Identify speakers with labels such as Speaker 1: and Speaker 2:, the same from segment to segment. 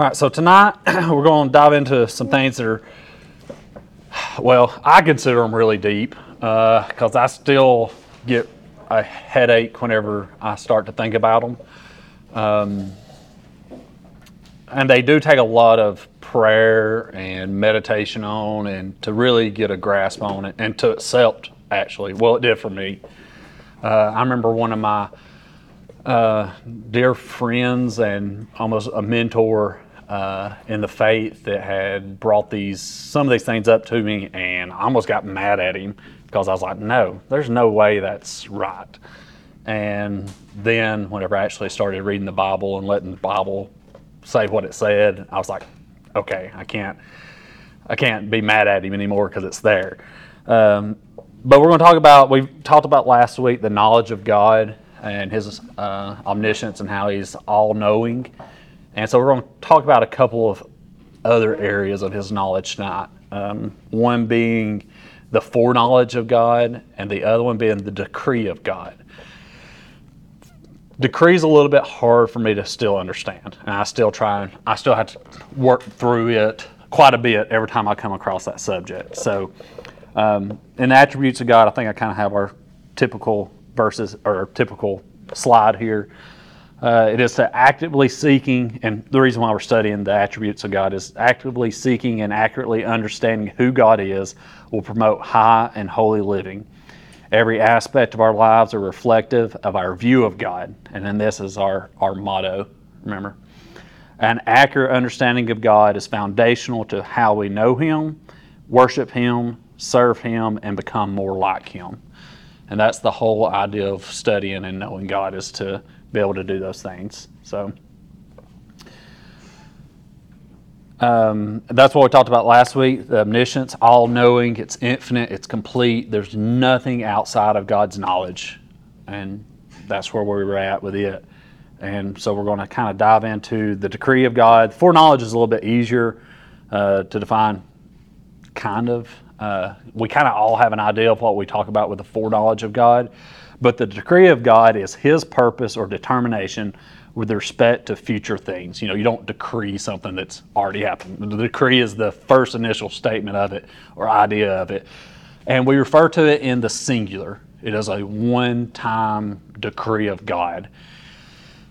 Speaker 1: All right, so tonight we're going to dive into some things that are, well, I consider them really deep because I still get a headache whenever I start to think about them. Um, and they do take a lot of prayer and meditation on and to really get a grasp on it and to accept, actually. Well, it did for me. Uh, I remember one of my uh, dear friends and almost a mentor uh, in the faith that had brought these some of these things up to me, and I almost got mad at him because I was like, "No, there's no way that's right." And then, whenever I actually started reading the Bible and letting the Bible say what it said, I was like, "Okay, I can't, I can't be mad at him anymore because it's there." Um, but we're going to talk about we talked about last week the knowledge of God and His uh, omniscience and how He's all knowing. And so we're going to talk about a couple of other areas of His knowledge tonight. Um, one being the foreknowledge of God, and the other one being the decree of God. Decree is a little bit hard for me to still understand, and I still try and I still have to work through it quite a bit every time I come across that subject. So, um, in the attributes of God, I think I kind of have our typical verses or typical slide here. Uh, it is to actively seeking, and the reason why we're studying the attributes of God is actively seeking and accurately understanding who God is will promote high and holy living. Every aspect of our lives are reflective of our view of God, and then this is our, our motto, remember? An accurate understanding of God is foundational to how we know Him, worship Him, serve Him, and become more like Him. And that's the whole idea of studying and knowing God is to be able to do those things. So um, that's what we talked about last week. The omniscience, all knowing, it's infinite, it's complete. There's nothing outside of God's knowledge. And that's where we were at with it. And so we're going to kind of dive into the decree of God. Foreknowledge is a little bit easier uh, to define, kind of. Uh, we kind of all have an idea of what we talk about with the foreknowledge of God. But the decree of God is His purpose or determination with respect to future things. You know, you don't decree something that's already happened. The decree is the first initial statement of it or idea of it. And we refer to it in the singular. It is a one time decree of God.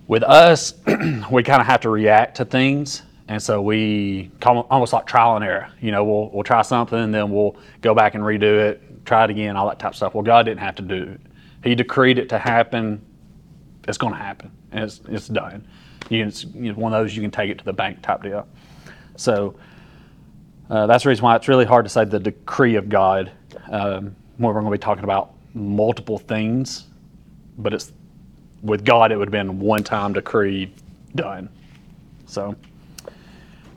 Speaker 1: With us, we kind of have to react to things. And so we almost like trial and error. You know, we'll, we'll try something then we'll go back and redo it, try it again, all that type of stuff. Well, God didn't have to do it. He decreed it to happen. It's going to happen, and it's, it's done. You can, it's one of those you can take it to the bank type deal. So uh, that's the reason why it's really hard to say the decree of God. Um, we're going to be talking about multiple things, but it's with God it would have been one time decree done. So,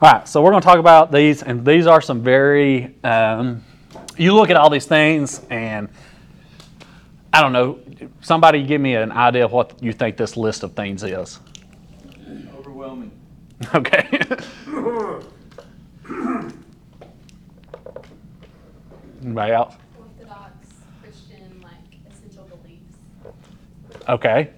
Speaker 1: all right. So we're going to talk about these, and these are some very. Um, you look at all these things and I don't know. Somebody give me an idea of what you think this list of things is.
Speaker 2: Overwhelming.
Speaker 1: Okay. Anybody else?
Speaker 3: Orthodox Christian, like essential beliefs.
Speaker 1: Okay.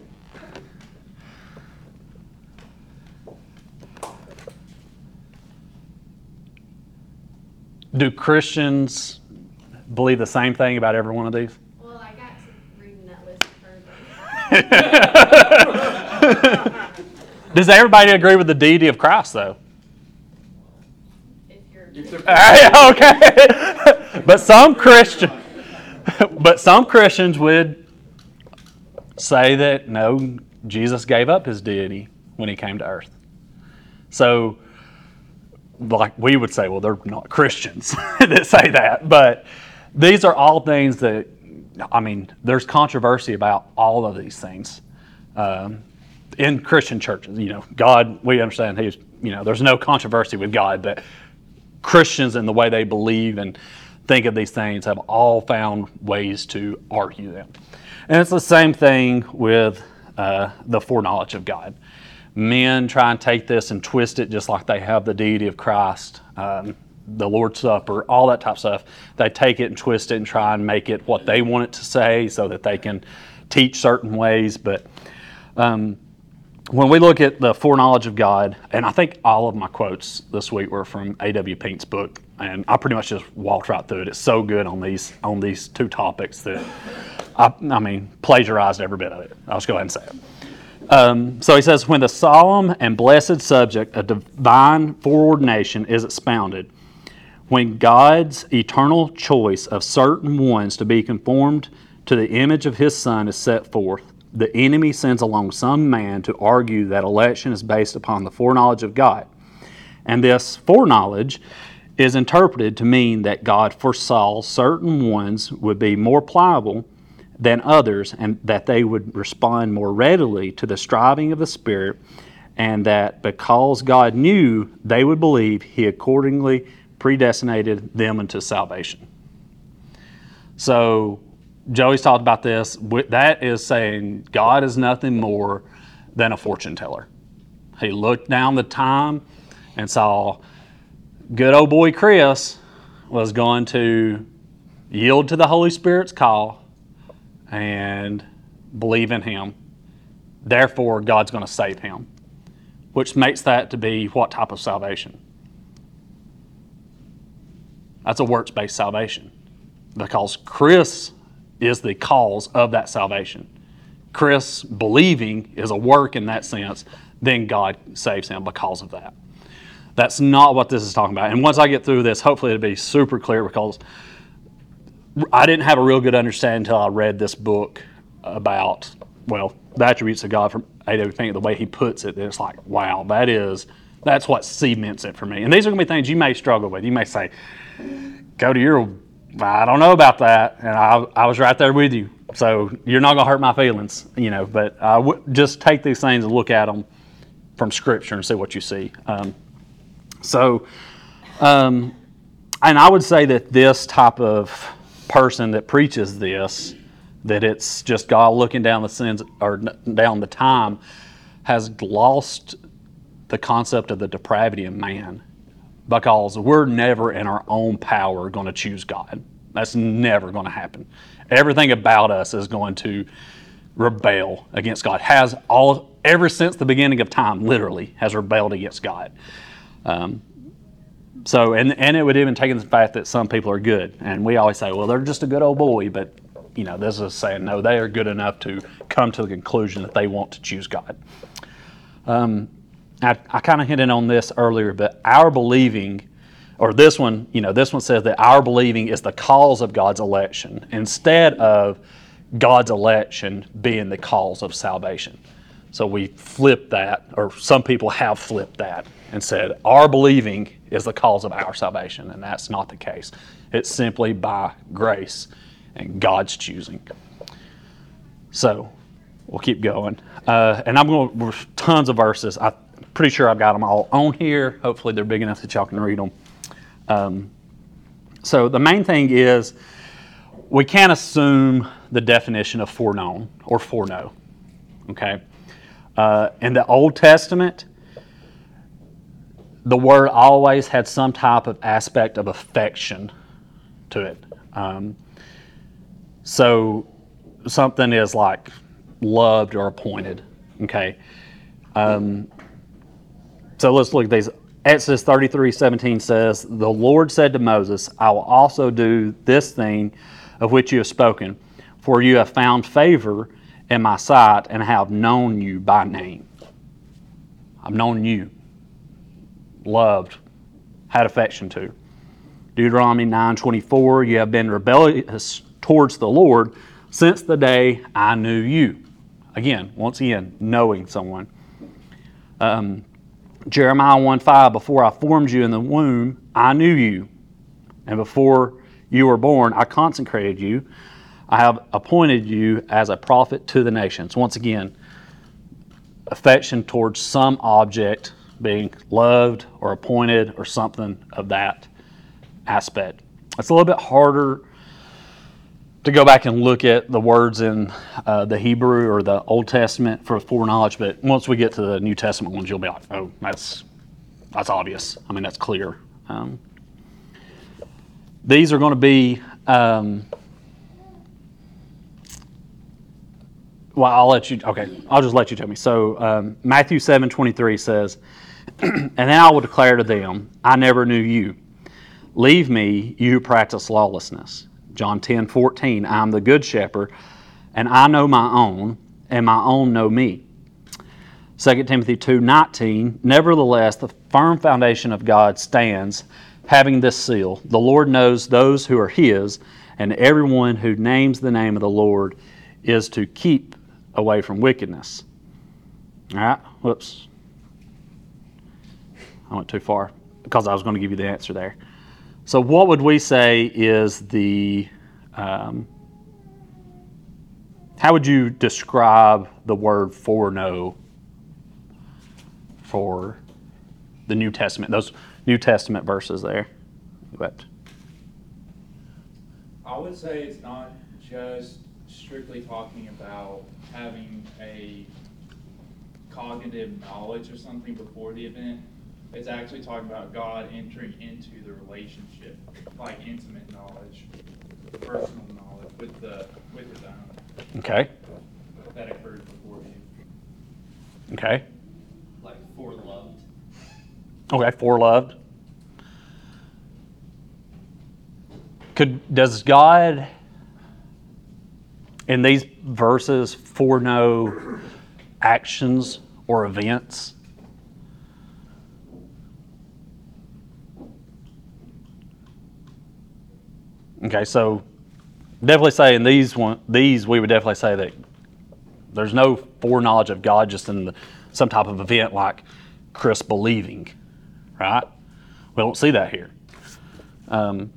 Speaker 1: Do Christians believe the same thing about every one of these?
Speaker 3: Well, I got to reading that list first.
Speaker 1: Does everybody agree with the deity of Christ, though?
Speaker 3: If you're
Speaker 2: If
Speaker 1: okay. but some Christian, but some Christians would say that no, Jesus gave up his deity when he came to earth. So, like we would say, well, they're not Christians that say that, but these are all things that, I mean, there's controversy about all of these things. Um, in Christian churches, you know, God, we understand He's, you know, there's no controversy with God, but Christians and the way they believe and think of these things have all found ways to argue them. And it's the same thing with uh, the foreknowledge of God. Men try and take this and twist it just like they have the deity of Christ, um, the Lord's Supper, all that type of stuff. They take it and twist it and try and make it what they want it to say so that they can teach certain ways. But um, when we look at the foreknowledge of God, and I think all of my quotes this week were from A.W. Pink's book, and I pretty much just walked right through it. It's so good on these on these two topics that I, I mean plagiarized every bit of it. I'll just go ahead and say it. Um, so he says, when the solemn and blessed subject of divine foreordination is expounded, when God's eternal choice of certain ones to be conformed to the image of his Son is set forth, the enemy sends along some man to argue that election is based upon the foreknowledge of God. And this foreknowledge is interpreted to mean that God foresaw certain ones would be more pliable than others and that they would respond more readily to the striving of the Spirit, and that because God knew they would believe, He accordingly predestinated them into salvation. So, Joey's talked about this. That is saying God is nothing more than a fortune teller. He looked down the time and saw good old boy Chris was going to yield to the Holy Spirit's call and believe in him. Therefore, God's going to save him, which makes that to be what type of salvation? That's a works based salvation because Chris is the cause of that salvation. Chris believing is a work in that sense, then God saves him because of that. That's not what this is talking about. And once I get through this, hopefully it'll be super clear because I didn't have a real good understanding until I read this book about, well, the attributes of God from A.W. Pink, the way he puts it. It's like, wow, that is, that's what cements it for me. And these are going to be things you may struggle with. You may say, go to your I don't know about that, and I, I was right there with you. So you're not going to hurt my feelings, you know. But w- just take these things and look at them from Scripture and see what you see. Um, so, um, and I would say that this type of person that preaches this, that it's just God looking down the sins or down the time, has lost the concept of the depravity of man because we're never in our own power going to choose God. That's never going to happen. Everything about us is going to rebel against God. Has all ever since the beginning of time, literally, has rebelled against God. Um, so, and and it would even take in the fact that some people are good, and we always say, well, they're just a good old boy, but you know, this is saying no, they are good enough to come to the conclusion that they want to choose God. Um, I, I kind of hinted on this earlier, but our believing, or this one, you know, this one says that our believing is the cause of God's election instead of God's election being the cause of salvation. So we flip that, or some people have flipped that and said, our believing is the cause of our salvation, and that's not the case. It's simply by grace and God's choosing. So we'll keep going. Uh, and I'm going to, tons of verses. I pretty sure I've got them all on here. Hopefully, they're big enough that y'all can read them. Um, so, the main thing is we can't assume the definition of foreknown or foreknow. Okay? Uh, in the Old Testament, the word always had some type of aspect of affection to it. Um, so, something is like loved or appointed. Okay? Um, so let's look at these. Exodus 33 17 says, The Lord said to Moses, I will also do this thing of which you have spoken, for you have found favor in my sight and have known you by name. I've known you, loved, had affection to. Deuteronomy 9:24, you have been rebellious towards the Lord since the day I knew you. Again, once again, knowing someone. Um, Jeremiah 1 5, before I formed you in the womb, I knew you. And before you were born, I consecrated you. I have appointed you as a prophet to the nations. Once again, affection towards some object being loved or appointed or something of that aspect. It's a little bit harder to go back and look at the words in uh, the Hebrew or the Old Testament for foreknowledge, but once we get to the New Testament ones, you'll be like, oh, that's that's obvious. I mean, that's clear. Um, these are going to be um, Well, I'll let you. Okay, I'll just let you tell me. So um, Matthew seven twenty three says, "And then I will declare to them, I never knew you. Leave me, you who practice lawlessness." John ten fourteen, I am the good shepherd, and I know my own, and my own know me. 2 Timothy two nineteen, Nevertheless, the firm foundation of God stands, having this seal: The Lord knows those who are His, and everyone who names the name of the Lord is to keep away from wickedness. All right, whoops. I went too far because I was going to give you the answer there. So, what would we say is the. Um, how would you describe the word foreknow for the New Testament, those New Testament verses there? But,
Speaker 2: I would say it's not just strictly talking about having a cognitive knowledge of something before the event. It's actually talking about God entering into the relationship, like intimate knowledge, personal knowledge with the with his own
Speaker 1: okay,
Speaker 2: that occurred before you.
Speaker 1: okay,
Speaker 4: like for loved.
Speaker 1: okay, for loved. Could does God in these verses foreknow actions or events? Okay, so definitely saying these one these we would definitely say that there's no foreknowledge of God just in the, some type of event like Chris believing, right? We don't see that here. Um,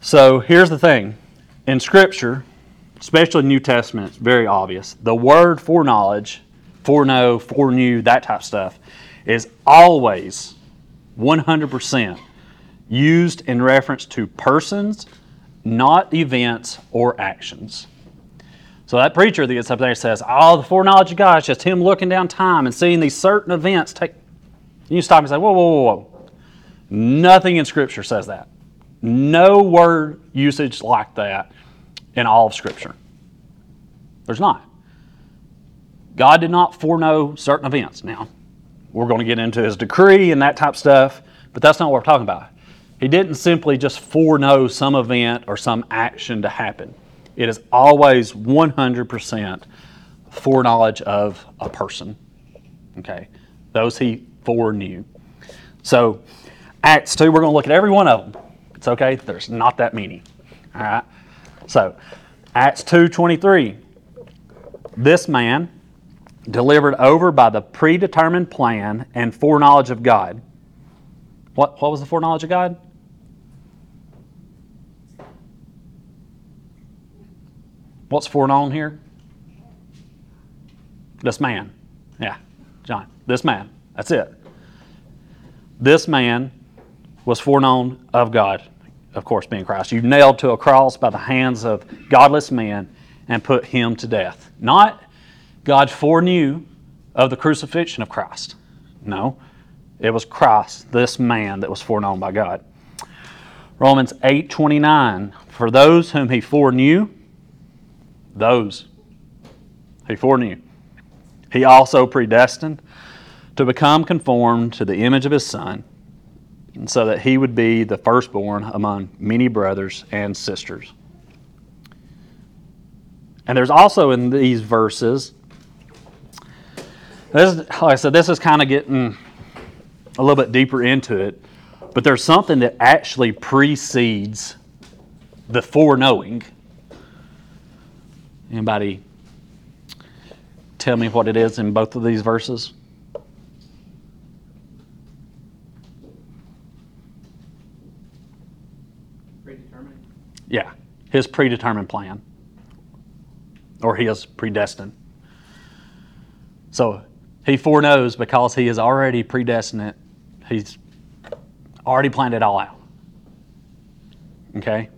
Speaker 1: so here's the thing in Scripture, especially New Testament, it's very obvious. The word foreknowledge, foreknow, foreknew, that type of stuff, is always 100% used in reference to persons, not events or actions. So that preacher that gets up there says, "Oh, the foreknowledge of God is just Him looking down time and seeing these certain events take." You stop and say, "Whoa, whoa, whoa, whoa!" Nothing in Scripture says that. No word usage like that in all of Scripture. There's not. God did not foreknow certain events. Now, we're going to get into His decree and that type of stuff, but that's not what we're talking about. He didn't simply just foreknow some event or some action to happen. It is always 100% foreknowledge of a person. Okay? Those he foreknew. So, Acts 2, we're going to look at every one of them. It's okay, there's not that many. All right? So, Acts 2:23. This man delivered over by the predetermined plan and foreknowledge of God. What, what was the foreknowledge of God? What's foreknown here? This man. Yeah, John. This man. That's it. This man was foreknown of God, of course, being Christ. You nailed to a cross by the hands of godless men and put him to death. Not God foreknew of the crucifixion of Christ. No, it was Christ, this man, that was foreknown by God. Romans 8:29 For those whom he foreknew, those he foreknew, he also predestined to become conformed to the image of his son, so that he would be the firstborn among many brothers and sisters. And there's also in these verses, this, like I said, this is kind of getting a little bit deeper into it, but there's something that actually precedes the foreknowing. Anybody tell me what it is in both of these verses?
Speaker 4: Predetermined.
Speaker 1: Yeah, his predetermined plan. Or his predestined. So he foreknows because he is already predestinate. He's already planned it all out. Okay?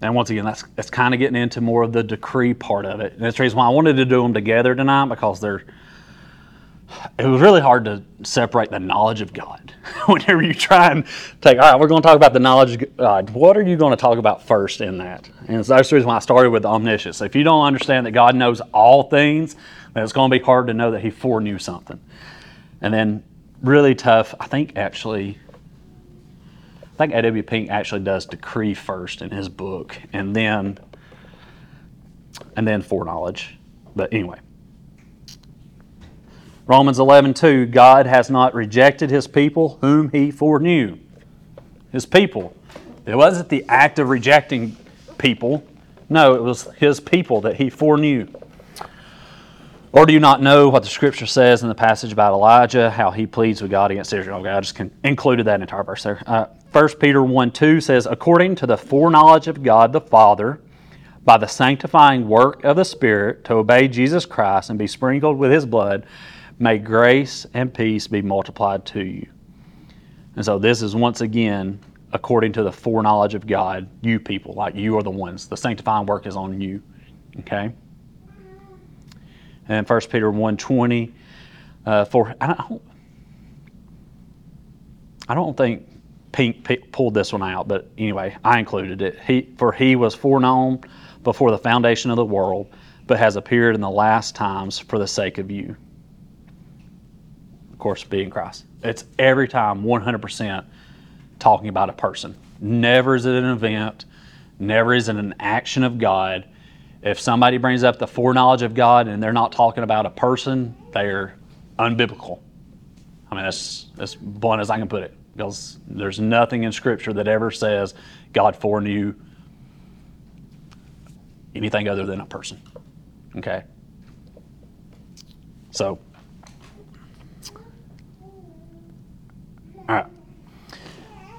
Speaker 1: And once again, that's, that's kind of getting into more of the decree part of it. And that's the reason why I wanted to do them together tonight because they're it was really hard to separate the knowledge of God. Whenever you try and take, all right, we're going to talk about the knowledge of God. Uh, what are you going to talk about first in that? And so that's the reason why I started with omniscience. If you don't understand that God knows all things, then it's going to be hard to know that He foreknew something. And then really tough, I think actually, I think A.W. Pink actually does decree first in his book, and then and then foreknowledge. But anyway. Romans 11:2 God has not rejected his people whom he foreknew. His people. It wasn't the act of rejecting people. No, it was his people that he foreknew. Or do you not know what the scripture says in the passage about Elijah, how he pleads with God against Israel? Okay, I just included that entire verse there. Uh, 1 Peter 1 2 says, According to the foreknowledge of God the Father, by the sanctifying work of the Spirit, to obey Jesus Christ and be sprinkled with his blood, may grace and peace be multiplied to you. And so this is once again according to the foreknowledge of God, you people, like you are the ones. The sanctifying work is on you. Okay? And 1 Peter 1.20, uh, for I don't, I don't think Pink pulled this one out, but anyway, I included it. He, for he was foreknown before the foundation of the world, but has appeared in the last times for the sake of you. Of course, being Christ. It's every time 100% talking about a person. Never is it an event, never is it an action of God. If somebody brings up the foreknowledge of God and they're not talking about a person, they're unbiblical. I mean, that's as blunt as I can put it because there's nothing in Scripture that ever says God foreknew anything other than a person. Okay? So, all right.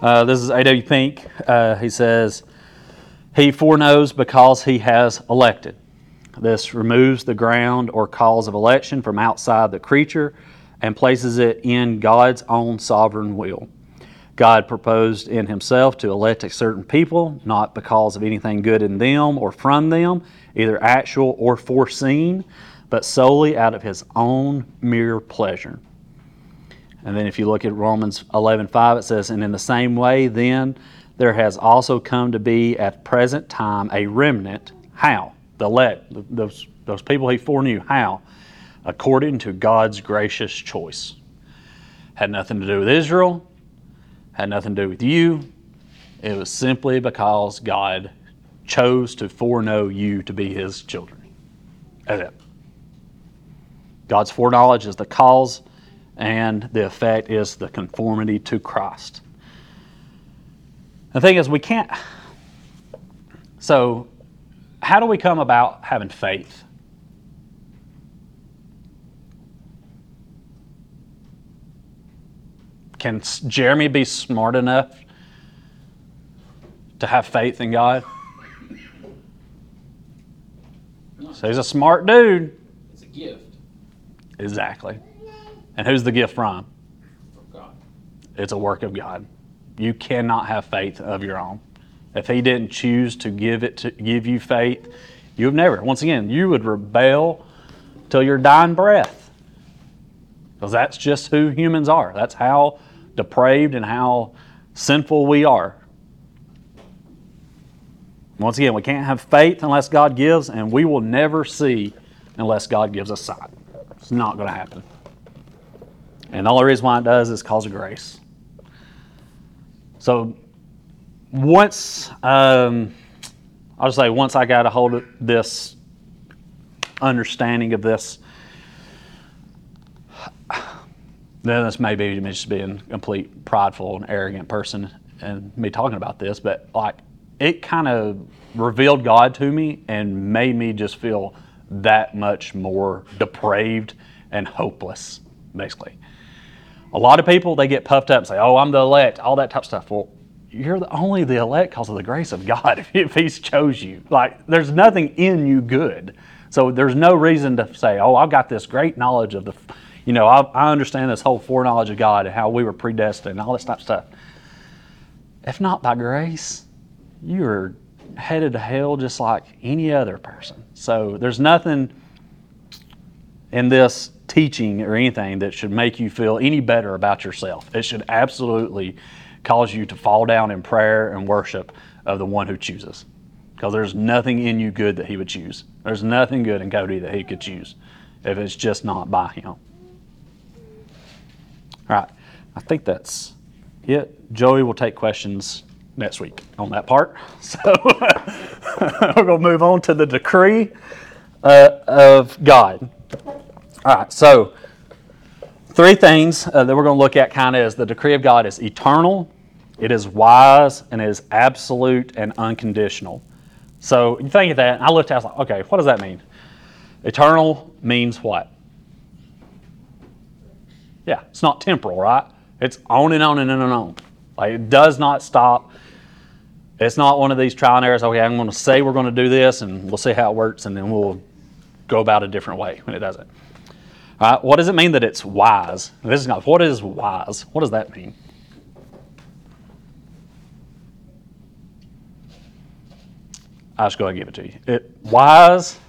Speaker 1: Uh, this is A.W. Pink. Uh, he says, He foreknows because he has elected. This removes the ground or cause of election from outside the creature and places it in God's own sovereign will. God proposed in himself to elect a certain people, not because of anything good in them or from them, either actual or foreseen, but solely out of his own mere pleasure. And then if you look at Romans 11:5 it says and in the same way then there has also come to be at present time a remnant. How? The elect those those people he foreknew how? According to God's gracious choice. Had nothing to do with Israel had nothing to do with you it was simply because God chose to foreknow you to be his children that's it God's foreknowledge is the cause and the effect is the conformity to Christ. The thing is, we can't. So, how do we come about having faith? Can Jeremy be smart enough to have faith in God? So he's a smart dude.
Speaker 4: It's a gift
Speaker 1: Exactly. And who's the gift from?
Speaker 4: from God.
Speaker 1: It's a work of God. You cannot have faith of your own. If He didn't choose to give it to give you faith, you would never. Once again, you would rebel till your dying breath, because that's just who humans are. That's how depraved and how sinful we are. Once again, we can't have faith unless God gives, and we will never see unless God gives us sight. It's not going to happen. And the only reason why it does is because of grace. So once, um, I'll just say, once I got a hold of this understanding of this, then this may be me just being a complete prideful and arrogant person and me talking about this, but like it kind of revealed God to me and made me just feel that much more depraved and hopeless, basically. A lot of people they get puffed up and say, "Oh, I'm the elect," all that type of stuff. Well, you're the, only the elect because of the grace of God. If He's chose you, like there's nothing in you good, so there's no reason to say, "Oh, I've got this great knowledge of the," you know, I, I understand this whole foreknowledge of God and how we were predestined and all this type of stuff. If not by grace, you are headed to hell just like any other person. So there's nothing in this teaching or anything that should make you feel any better about yourself. It should absolutely cause you to fall down in prayer and worship of the one who chooses. Because there's nothing in you good that he would choose. There's nothing good in Cody that he could choose if it's just not by him. All right. I think that's it. Joey will take questions next week on that part. So we're going to move on to the decree uh, of God. All right. So three things uh, that we're going to look at kind of is the decree of God is eternal, it is wise, and it is absolute and unconditional. So you think of that, I looked at it, I was like, okay, what does that mean? Eternal means what? Yeah, it's not temporal, right? It's on and on and on and on. Like it does not stop. It's not one of these trial and errors. Okay, I'm going to say we're going to do this, and we'll see how it works, and then we'll go about a different way when it doesn't. All right, what does it mean that it's wise? This is not. What is wise? What does that mean? I'll just go and give it to you. It wise.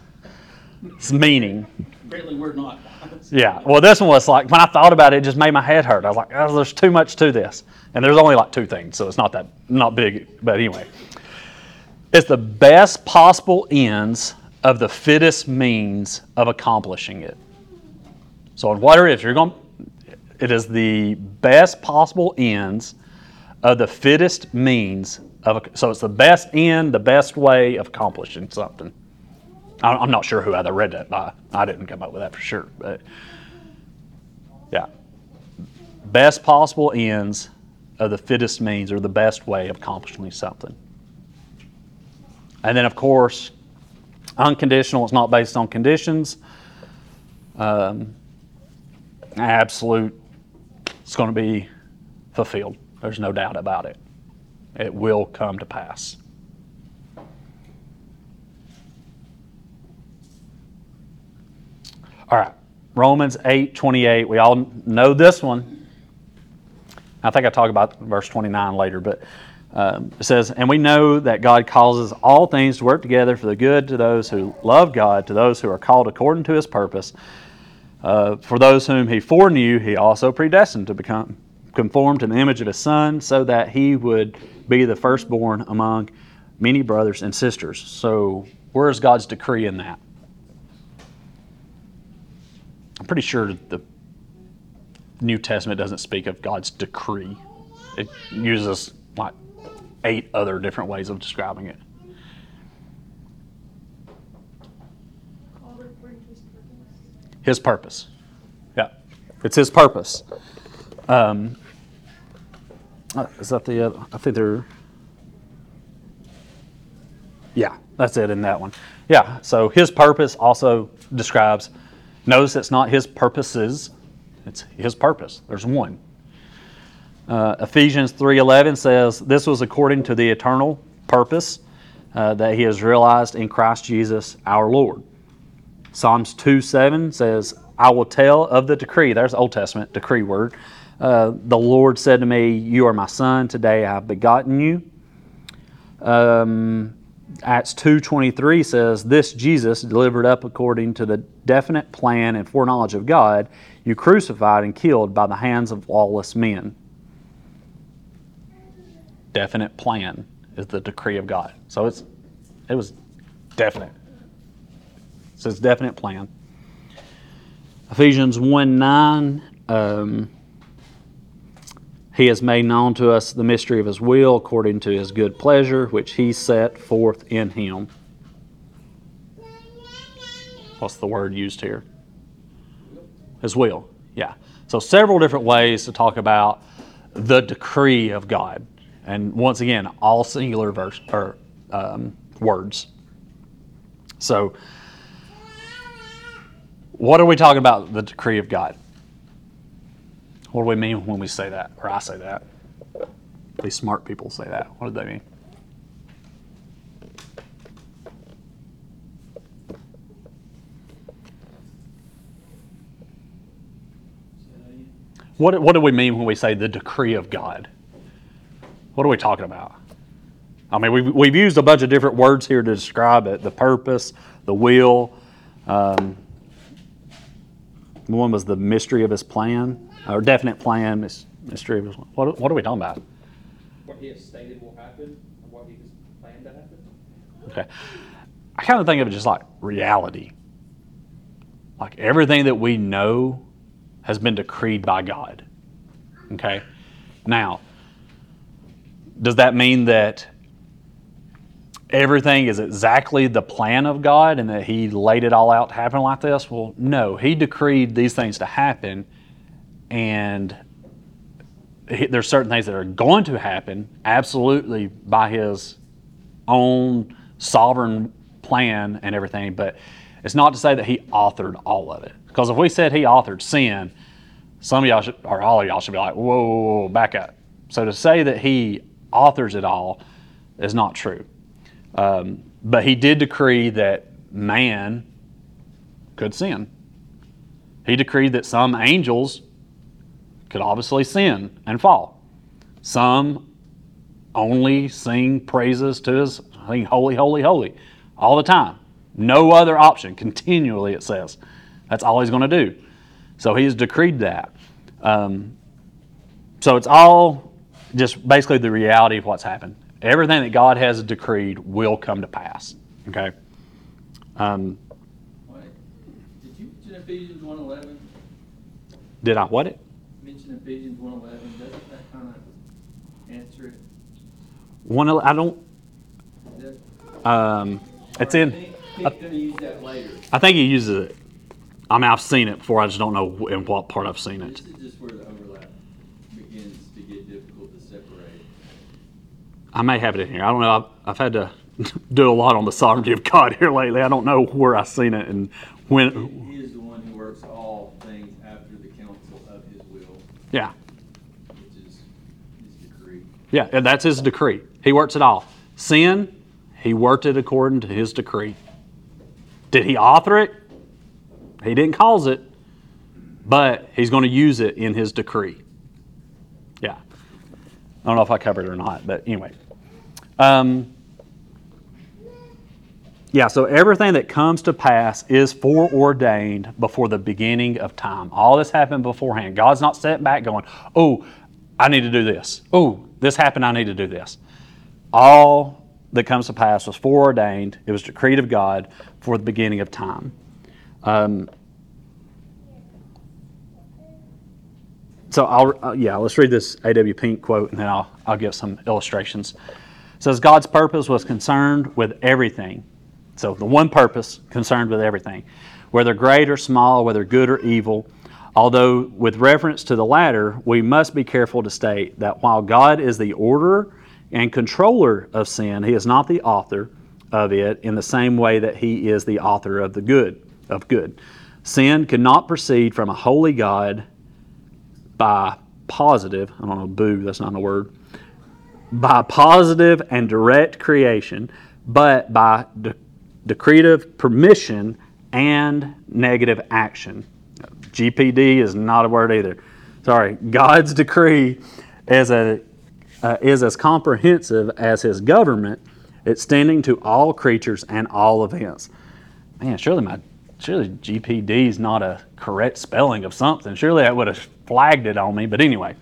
Speaker 1: It's meaning.
Speaker 4: Apparently, we're not.
Speaker 1: Yeah. Well, this one was like when I thought about it, it just made my head hurt. I was like, oh, there's too much to this, and there's only like two things, so it's not that not big. But anyway, it's the best possible ends of the fittest means of accomplishing it. So, in whatever it is, you're going. It is the best possible ends of the fittest means of. So it's the best end, the best way of accomplishing something. I- I'm not sure who I read that by. I didn't come up with that for sure, but yeah, best possible ends are the fittest means, or the best way of accomplishing something. And then, of course, unconditional. It's not based on conditions. Um, absolute. It's going to be fulfilled. There's no doubt about it. It will come to pass. All right, Romans 8 28. We all know this one. I think I talk about verse 29 later, but um, it says, And we know that God causes all things to work together for the good to those who love God, to those who are called according to his purpose. Uh, for those whom he foreknew, he also predestined to become conformed to the image of his son, so that he would be the firstborn among many brothers and sisters. So, where is God's decree in that? I'm pretty sure the New Testament doesn't speak of God's decree. It uses like eight other different ways of describing it. His purpose. Yeah, it's his purpose. Um, uh, is that the other? I think they're. Yeah, that's it in that one. Yeah, so his purpose also describes. Notice it's not his purposes; it's his purpose. There's one. Uh, Ephesians 3:11 says, "This was according to the eternal purpose uh, that He has realized in Christ Jesus our Lord." Psalms 2:7 says, "I will tell of the decree." There's the Old Testament decree word. Uh, the Lord said to me, "You are my son; today I have begotten you." Um, Acts 2:23 says, "This Jesus, delivered up according to the definite plan and foreknowledge of God, you crucified and killed by the hands of lawless men." Definite plan is the decree of God. So it's it was definite. It says definite plan. Ephesians 1 9. Um, he has made known to us the mystery of his will according to his good pleasure, which he set forth in him. What's the word used here? His will. Yeah. So several different ways to talk about the decree of God, and once again, all singular verse or um, words. So, what are we talking about? The decree of God. What do we mean when we say that, or I say that? These smart people say that. What do they mean? What, what do we mean when we say the decree of God? What are we talking about? I mean, we've, we've used a bunch of different words here to describe it the purpose, the will, um, one was the mystery of his plan, or definite plan, mystery of his, what, what are we talking about?
Speaker 5: What he has stated will happen, or what he has planned to happen.
Speaker 1: Okay. I kind of think of it just like reality. Like everything that we know has been decreed by God. Okay? Now, does that mean that everything is exactly the plan of God and that He laid it all out to happen like this? Well, no. He decreed these things to happen, and he- there's certain things that are going to happen absolutely by His own sovereign plan and everything, but it's not to say that he authored all of it. Because if we said he authored sin, some of y'all should, or all of y'all should be like, whoa, whoa, whoa, back up. So to say that he authors it all is not true. Um, but he did decree that man could sin. He decreed that some angels could obviously sin and fall. Some only sing praises to his sing holy, holy, holy all the time. No other option. Continually, it says. That's all he's going to do. So he has decreed that. Um, so it's all just basically the reality of what's happened. Everything that God has decreed will come to pass. Okay. Um,
Speaker 6: Wait, did you mention Ephesians one eleven?
Speaker 1: did I what it?
Speaker 6: Mention Ephesians one eleven, doesn't that kind of answer it?
Speaker 1: One. I don't. Um, it's in.
Speaker 6: I think Pete's gonna use that later.
Speaker 1: I think he uses it. I mean, I've seen it before. I just don't know in what part I've seen it.
Speaker 6: This is just where the overlap begins to get difficult to separate.
Speaker 1: I may have it in here. I don't know. I've, I've had to do a lot on the sovereignty of God here lately. I don't know where I've seen it and when.
Speaker 6: He is the one who works all things after the counsel of his will,
Speaker 1: Yeah,
Speaker 6: which is his decree.
Speaker 1: yeah, and that's his decree. He works it all. Sin, he worked it according to his decree. Did he author it? He didn't cause it, but he's going to use it in his decree. Yeah. I don't know if I covered it or not, but anyway. Um, yeah, so everything that comes to pass is foreordained before the beginning of time. All this happened beforehand. God's not sitting back going, oh, I need to do this. Oh, this happened, I need to do this. All that comes to pass was foreordained, it was decreed of God for the beginning of time. Um, so I'll uh, yeah, let's read this A.W. Pink quote, and then I'll I'll give some illustrations. It says God's purpose was concerned with everything. So the one purpose concerned with everything, whether great or small, whether good or evil. Although with reference to the latter, we must be careful to state that while God is the orderer and controller of sin, He is not the author of it in the same way that He is the author of the good of good. Sin cannot proceed from a holy God by positive, I don't know, boo, that's not a word, by positive and direct creation, but by de- decretive permission and negative action. GPD is not a word either. Sorry, God's decree is, a, uh, is as comprehensive as his government, extending to all creatures and all events. Man, surely my surely GPD is not a correct spelling of something. Surely that would have flagged it on me. But anyway,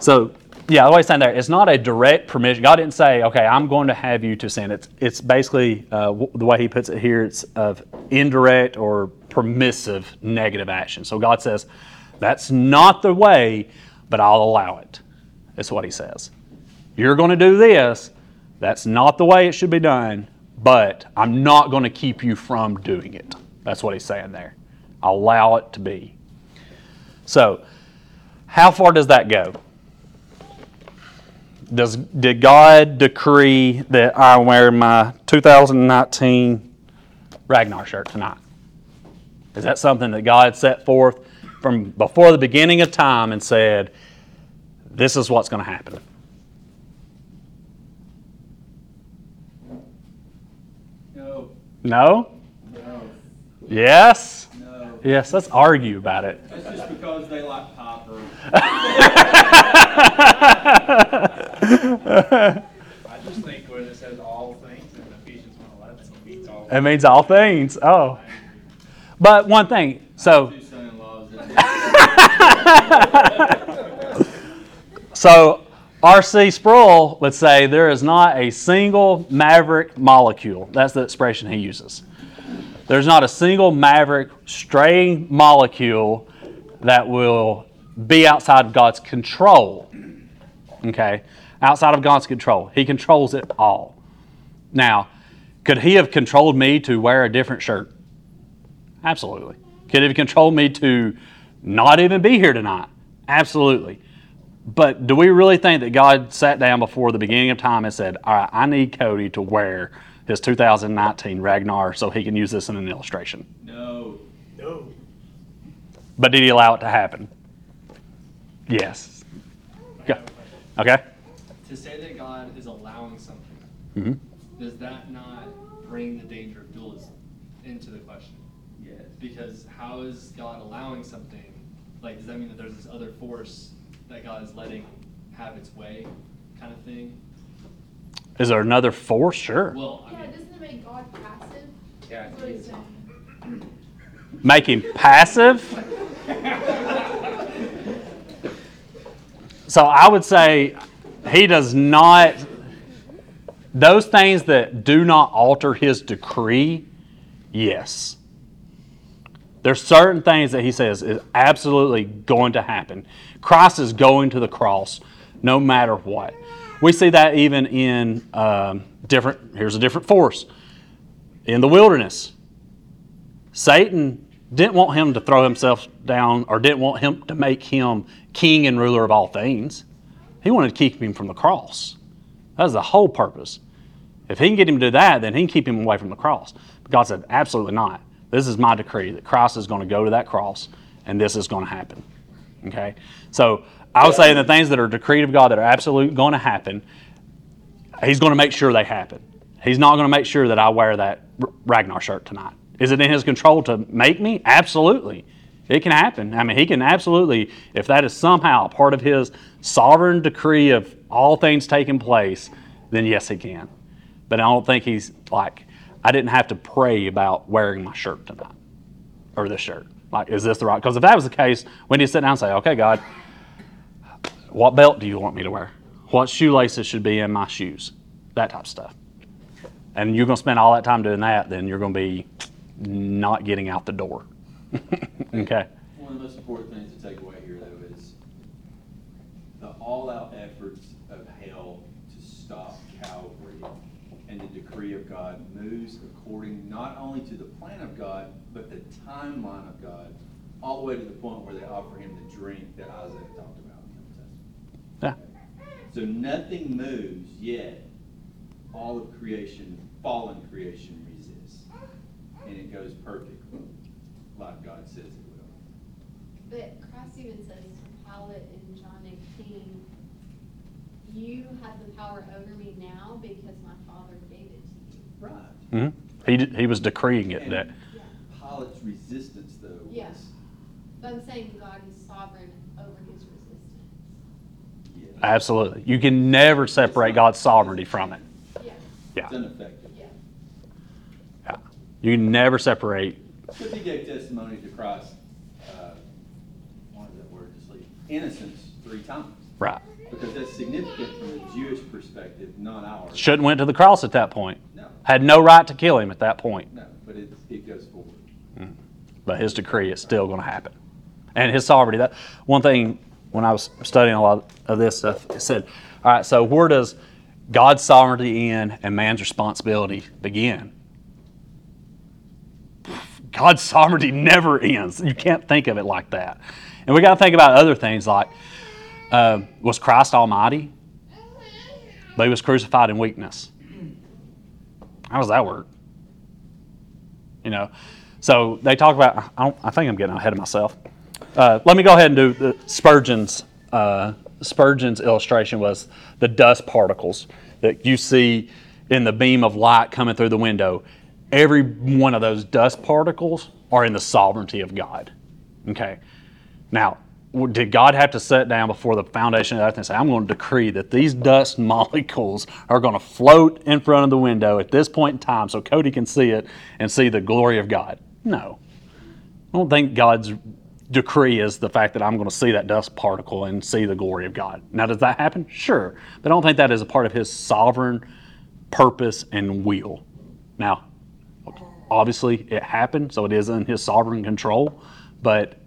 Speaker 1: so yeah, the way it's saying there, it's not a direct permission. God didn't say, "Okay, I'm going to have you to sin." It's it's basically uh, w- the way He puts it here. It's of indirect or permissive negative action. So God says, "That's not the way, but I'll allow it." That's what He says. You're going to do this. That's not the way it should be done, but I'm not going to keep you from doing it. That's what He's saying there. Allow it to be. So, how far does that go? Does did God decree that I wear my 2019 Ragnar shirt tonight? Is that something that God set forth from before the beginning of time and said, "This is what's going to happen"?
Speaker 6: No,
Speaker 1: No. Yes.
Speaker 6: no.
Speaker 1: Yes. Let's argue about it.
Speaker 6: That's just because they like popper.
Speaker 2: I just think when it says all things in Ephesians one eleven, it means all.
Speaker 1: It means all things. Oh. But one thing. So. So R.C. Sproul would say there is not a single maverick molecule. That's the expression he uses. There's not a single maverick straying molecule that will be outside of God's control. Okay? Outside of God's control. He controls it all. Now, could he have controlled me to wear a different shirt? Absolutely. Could he have controlled me to not even be here tonight? Absolutely. But do we really think that God sat down before the beginning of time and said, All right, I need Cody to wear his 2019 Ragnar so he can use this in an illustration?
Speaker 6: No. No.
Speaker 1: But did he allow it to happen? Yes. Go. Okay?
Speaker 7: To say that God is allowing something,
Speaker 1: hmm
Speaker 7: does that not bring the danger of dualism into the question?
Speaker 6: Yes.
Speaker 7: Because how is God allowing something? Like, does that mean that there's this other force that God is letting have its way, kind of thing?
Speaker 1: Is there another force? Sure.
Speaker 7: Well, I
Speaker 3: Yeah, doesn't it make God passive?
Speaker 2: Yeah,
Speaker 3: That's what
Speaker 2: he
Speaker 3: he's
Speaker 2: is.
Speaker 3: saying.
Speaker 1: Make him passive? So I would say he does not, those things that do not alter his decree, yes. There's certain things that he says is absolutely going to happen. Christ is going to the cross no matter what. We see that even in um, different, here's a different force. In the wilderness, Satan didn't want him to throw himself down or didn't want him to make him king and ruler of all things. He wanted to keep him from the cross. That was the whole purpose. If he can get him to do that, then he can keep him away from the cross. But God said, absolutely not. This is my decree that Christ is going to go to that cross and this is going to happen. Okay? So I would say the things that are decreed of God that are absolutely going to happen, he's going to make sure they happen. He's not going to make sure that I wear that Ragnar shirt tonight. Is it in his control to make me? Absolutely. It can happen. I mean, he can absolutely, if that is somehow part of his sovereign decree of all things taking place, then yes, he can. But I don't think he's like, I didn't have to pray about wearing my shirt tonight or this shirt. Like, is this the right? Because if that was the case, we need to sit down and say, okay, God, what belt do you want me to wear? What shoelaces should be in my shoes? That type of stuff. And you're going to spend all that time doing that, then you're going to be not getting out the door. okay.
Speaker 8: One of the most important things to take away here, though, is the all-out efforts of hell to stop Calvary and the decree of God moves according not only to the plan of God, but the timeline of God, all the way to the point where they offer him the drink that Isaiah talked about in the Old Testament.
Speaker 1: Yeah.
Speaker 8: So nothing moves yet. All of creation, fallen creation resists. And it goes perfect, like God says it will.
Speaker 3: But Christ even says to Pilate in John 18, you have the power over me now because my Father gave it to you.
Speaker 8: Right.
Speaker 1: hmm He, d- he was decreeing it that.
Speaker 3: Yeah.
Speaker 8: Pilate's resistance, though,
Speaker 3: Yeah. But I'm saying God is sovereign over his resistance.
Speaker 8: yeah,
Speaker 1: Absolutely. You can never separate God's sovereignty from it.
Speaker 3: Yeah,
Speaker 1: Yeah.
Speaker 8: it's ineffective.
Speaker 3: yeah.
Speaker 1: yeah. You can never separate.
Speaker 8: But he gave testimony to Christ, uh, what is that word, just leave, innocence three times.
Speaker 1: Right.
Speaker 8: Because that's significant from a Jewish perspective, not ours.
Speaker 1: Shouldn't went to the cross at that point. Had no right to kill him at that point.
Speaker 8: no, but it, it goes forward.
Speaker 1: But his decree is still going to happen. And his sovereignty. That one thing when I was studying a lot of this stuff, it said, all right, so where does God's sovereignty end and man's responsibility begin? God's sovereignty never ends. You can't think of it like that. And we got to think about other things like um, was Christ Almighty? But he was crucified in weakness. How does that work? You know, so they talk about. I, I think I'm getting ahead of myself. Uh, let me go ahead and do the Spurgeon's. Uh, Spurgeon's illustration was the dust particles that you see in the beam of light coming through the window. Every one of those dust particles are in the sovereignty of God. Okay. Now, did God have to sit down before the foundation of the earth and say, I'm going to decree that these dust molecules are going to float in front of the window at this point in time so Cody can see it and see the glory of God? No. I don't think God's decree is the fact that I'm going to see that dust particle and see the glory of God. Now, does that happen? Sure. But I don't think that is a part of his sovereign purpose and will. Now, obviously, it happened, so it is in his sovereign control. But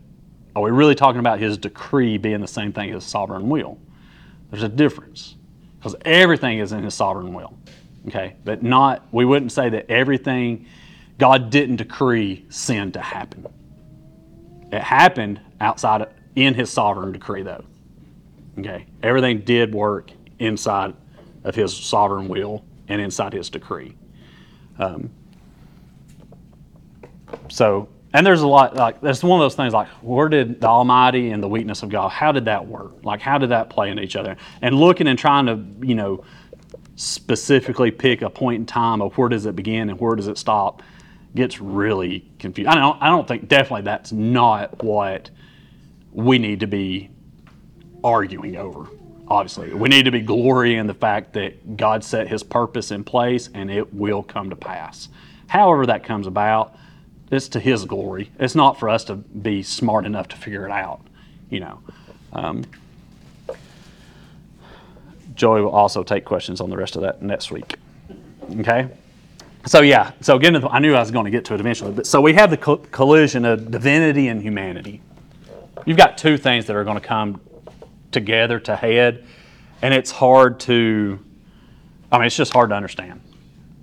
Speaker 1: are we really talking about his decree being the same thing as sovereign will? There's a difference because everything is in his sovereign will. Okay, but not, we wouldn't say that everything, God didn't decree sin to happen. It happened outside of, in his sovereign decree, though. Okay, everything did work inside of his sovereign will and inside his decree. Um, so, and there's a lot like that's one of those things like where did the Almighty and the weakness of God? How did that work? Like how did that play in each other? And looking and trying to you know specifically pick a point in time of where does it begin and where does it stop gets really confused. I don't I don't think definitely that's not what we need to be arguing over. Obviously, we need to be glorying in the fact that God set His purpose in place and it will come to pass. However, that comes about, it's to His glory. It's not for us to be smart enough to figure it out, you know. Um, Joey will also take questions on the rest of that next week. Okay? So, yeah, so again, I knew I was going to get to it eventually. But, so we have the co- collision of divinity and humanity. You've got two things that are going to come together to head, and it's hard to, I mean, it's just hard to understand.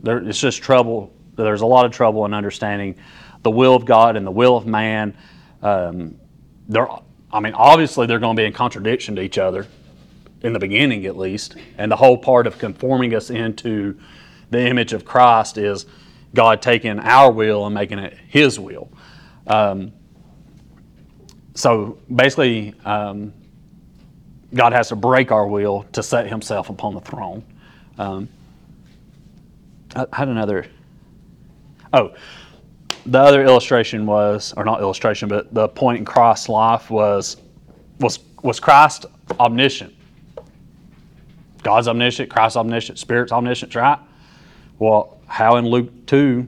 Speaker 1: There, it's just trouble. There's a lot of trouble in understanding the will of God and the will of man. Um, they're, I mean, obviously they're going to be in contradiction to each other in the beginning, at least. And the whole part of conforming us into the image of Christ is God taking our will and making it His will. Um, so basically, um, God has to break our will to set Himself upon the throne. Um, I had another. Oh, the other illustration was, or not illustration, but the point in Christ's life was, was was Christ omniscient? God's omniscient, Christ's omniscient, Spirit's omniscient, right? Well, how in Luke two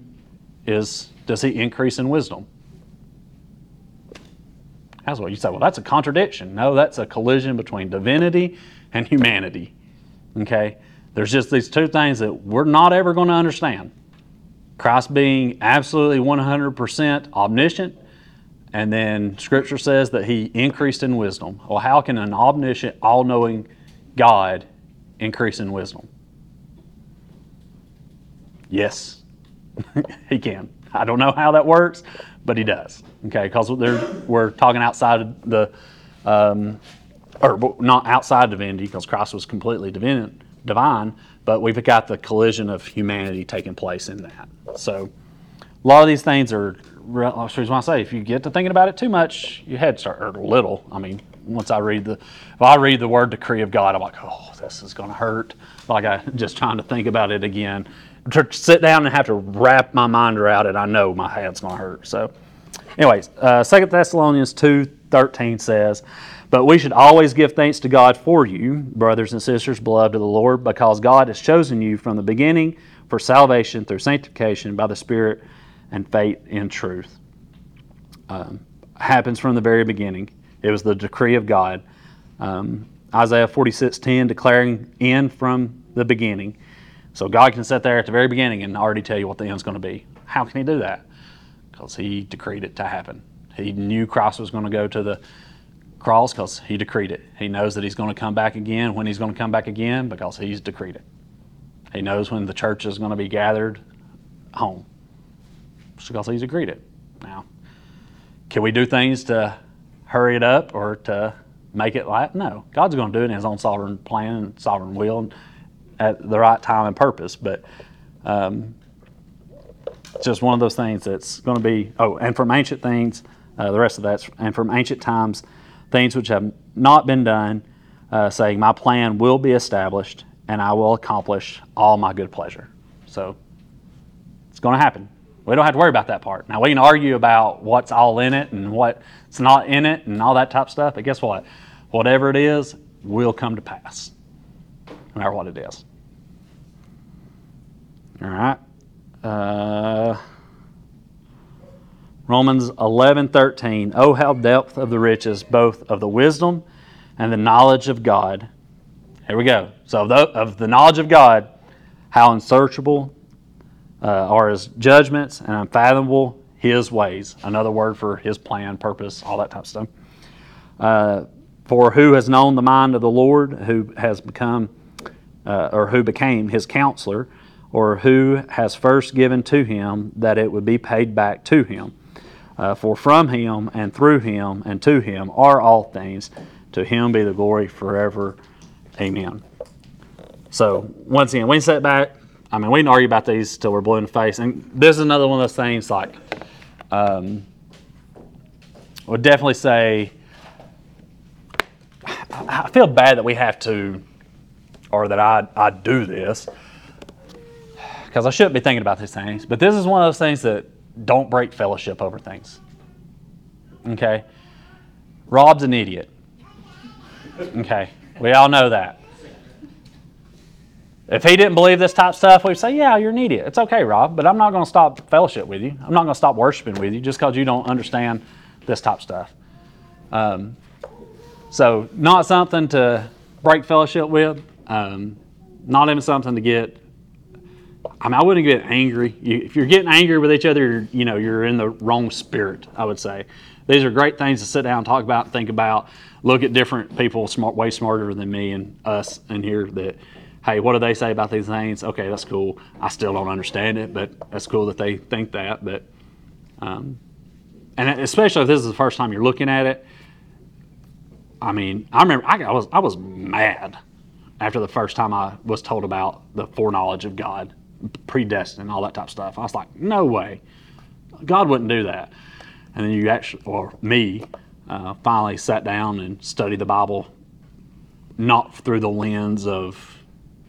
Speaker 1: is does He increase in wisdom? That's what you say. Well, that's a contradiction. No, that's a collision between divinity and humanity. Okay? There's just these two things that we're not ever going to understand. Christ being absolutely 100% omniscient, and then Scripture says that He increased in wisdom. Well, how can an omniscient, all knowing God increase in wisdom? Yes, He can. I don't know how that works, but He does. Okay, because we're talking outside of the, um, or not outside divinity, because Christ was completely divine, divine, but we've got the collision of humanity taking place in that. So, a lot of these things are. That's what I say. If you get to thinking about it too much, your head start or a little. I mean, once I read the, if I read the word decree of God, I'm like, oh, this is going to hurt. Like I just trying to think about it again. To sit down and have to wrap my mind around it, I know my head's going to hurt. So, anyways, uh, 2 Thessalonians two thirteen says, but we should always give thanks to God for you, brothers and sisters, beloved of the Lord, because God has chosen you from the beginning for salvation through sanctification by the Spirit and faith in truth. Um, happens from the very beginning. It was the decree of God. Um, Isaiah 46:10 declaring end from the beginning. So God can sit there at the very beginning and already tell you what the end's going to be. How can He do that? Because He decreed it to happen. He knew Christ was going to go to the cross because He decreed it. He knows that He's going to come back again when He's going to come back again because He's decreed it. He knows when the church is going to be gathered home because He's agreed it. Now, can we do things to hurry it up or to make it like? No. God's going to do it in His own sovereign plan and sovereign will at the right time and purpose. But um, it's just one of those things that's going to be, oh, and from ancient things, uh, the rest of that's, and from ancient times, things which have not been done, uh, saying, My plan will be established and I will accomplish all my good pleasure. So it's going to happen. We don't have to worry about that part. Now, we can argue about what's all in it and what's not in it and all that type of stuff, but guess what? Whatever it is will come to pass, no matter what it is. All right. Uh, Romans 11, 13. Oh, how depth of the riches, both of the wisdom and the knowledge of God. Here we go. So, of the, of the knowledge of God, how unsearchable uh, are his judgments and unfathomable his ways. Another word for his plan, purpose, all that type of stuff. Uh, for who has known the mind of the Lord, who has become, uh, or who became his counselor, or who has first given to him that it would be paid back to him? Uh, for from him and through him and to him are all things. To him be the glory forever. Amen. So once again, we can sit back. I mean, we can argue about these till we're blue in the face. And this is another one of those things. Like, um, I would definitely say I feel bad that we have to, or that I I do this because I shouldn't be thinking about these things. But this is one of those things that don't break fellowship over things. Okay, Rob's an idiot. Okay, we all know that. If he didn't believe this type of stuff, we'd say, Yeah, you're an idiot. It's okay, Rob, but I'm not going to stop fellowship with you. I'm not going to stop worshiping with you just because you don't understand this type of stuff. Um, so, not something to break fellowship with, um, not even something to get. I mean, I wouldn't get angry. You, if you're getting angry with each other, you know, you're in the wrong spirit. I would say these are great things to sit down, and talk about, think about. Look at different people, smart, way smarter than me and us in here. That, hey, what do they say about these things? Okay, that's cool. I still don't understand it, but that's cool that they think that. But, um, and especially if this is the first time you're looking at it. I mean, I remember I, I was I was mad after the first time I was told about the foreknowledge of God, predestined, and all that type of stuff. I was like, no way, God wouldn't do that. And then you actually, or me, uh, finally sat down and studied the Bible, not through the lens of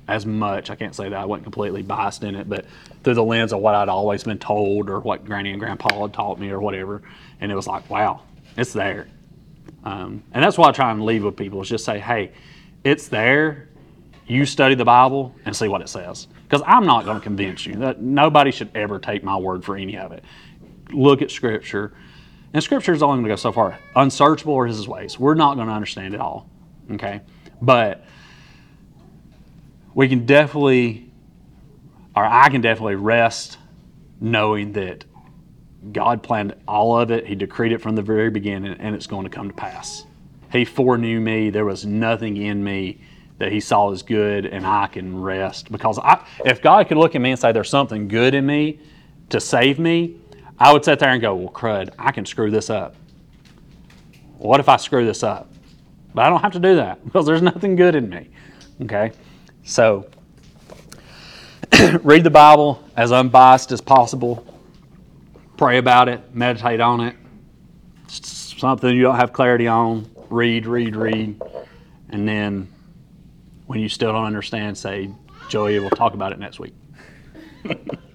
Speaker 1: as much. I can't say that I wasn't completely biased in it, but through the lens of what I'd always been told or what Granny and Grandpa had taught me or whatever. And it was like, wow, it's there. Um, and that's why I try and leave with people is just say, hey, it's there. You study the Bible and see what it says. Because I'm not going to convince you. That nobody should ever take my word for any of it. Look at Scripture. And Scripture is only going to go so far. Unsearchable are His ways. We're not going to understand it all. Okay? But we can definitely, or I can definitely rest knowing that God planned all of it. He decreed it from the very beginning, and it's going to come to pass. He foreknew me. There was nothing in me that He saw as good, and I can rest because I, if God could look at me and say there's something good in me to save me, I would sit there and go, "Well, crud, I can screw this up." What if I screw this up? But I don't have to do that because there's nothing good in me. Okay, so read the Bible as unbiased as possible pray about it, meditate on it. Something you don't have clarity on, read, read, read. And then when you still don't understand, say, Joey, we'll talk about it next week.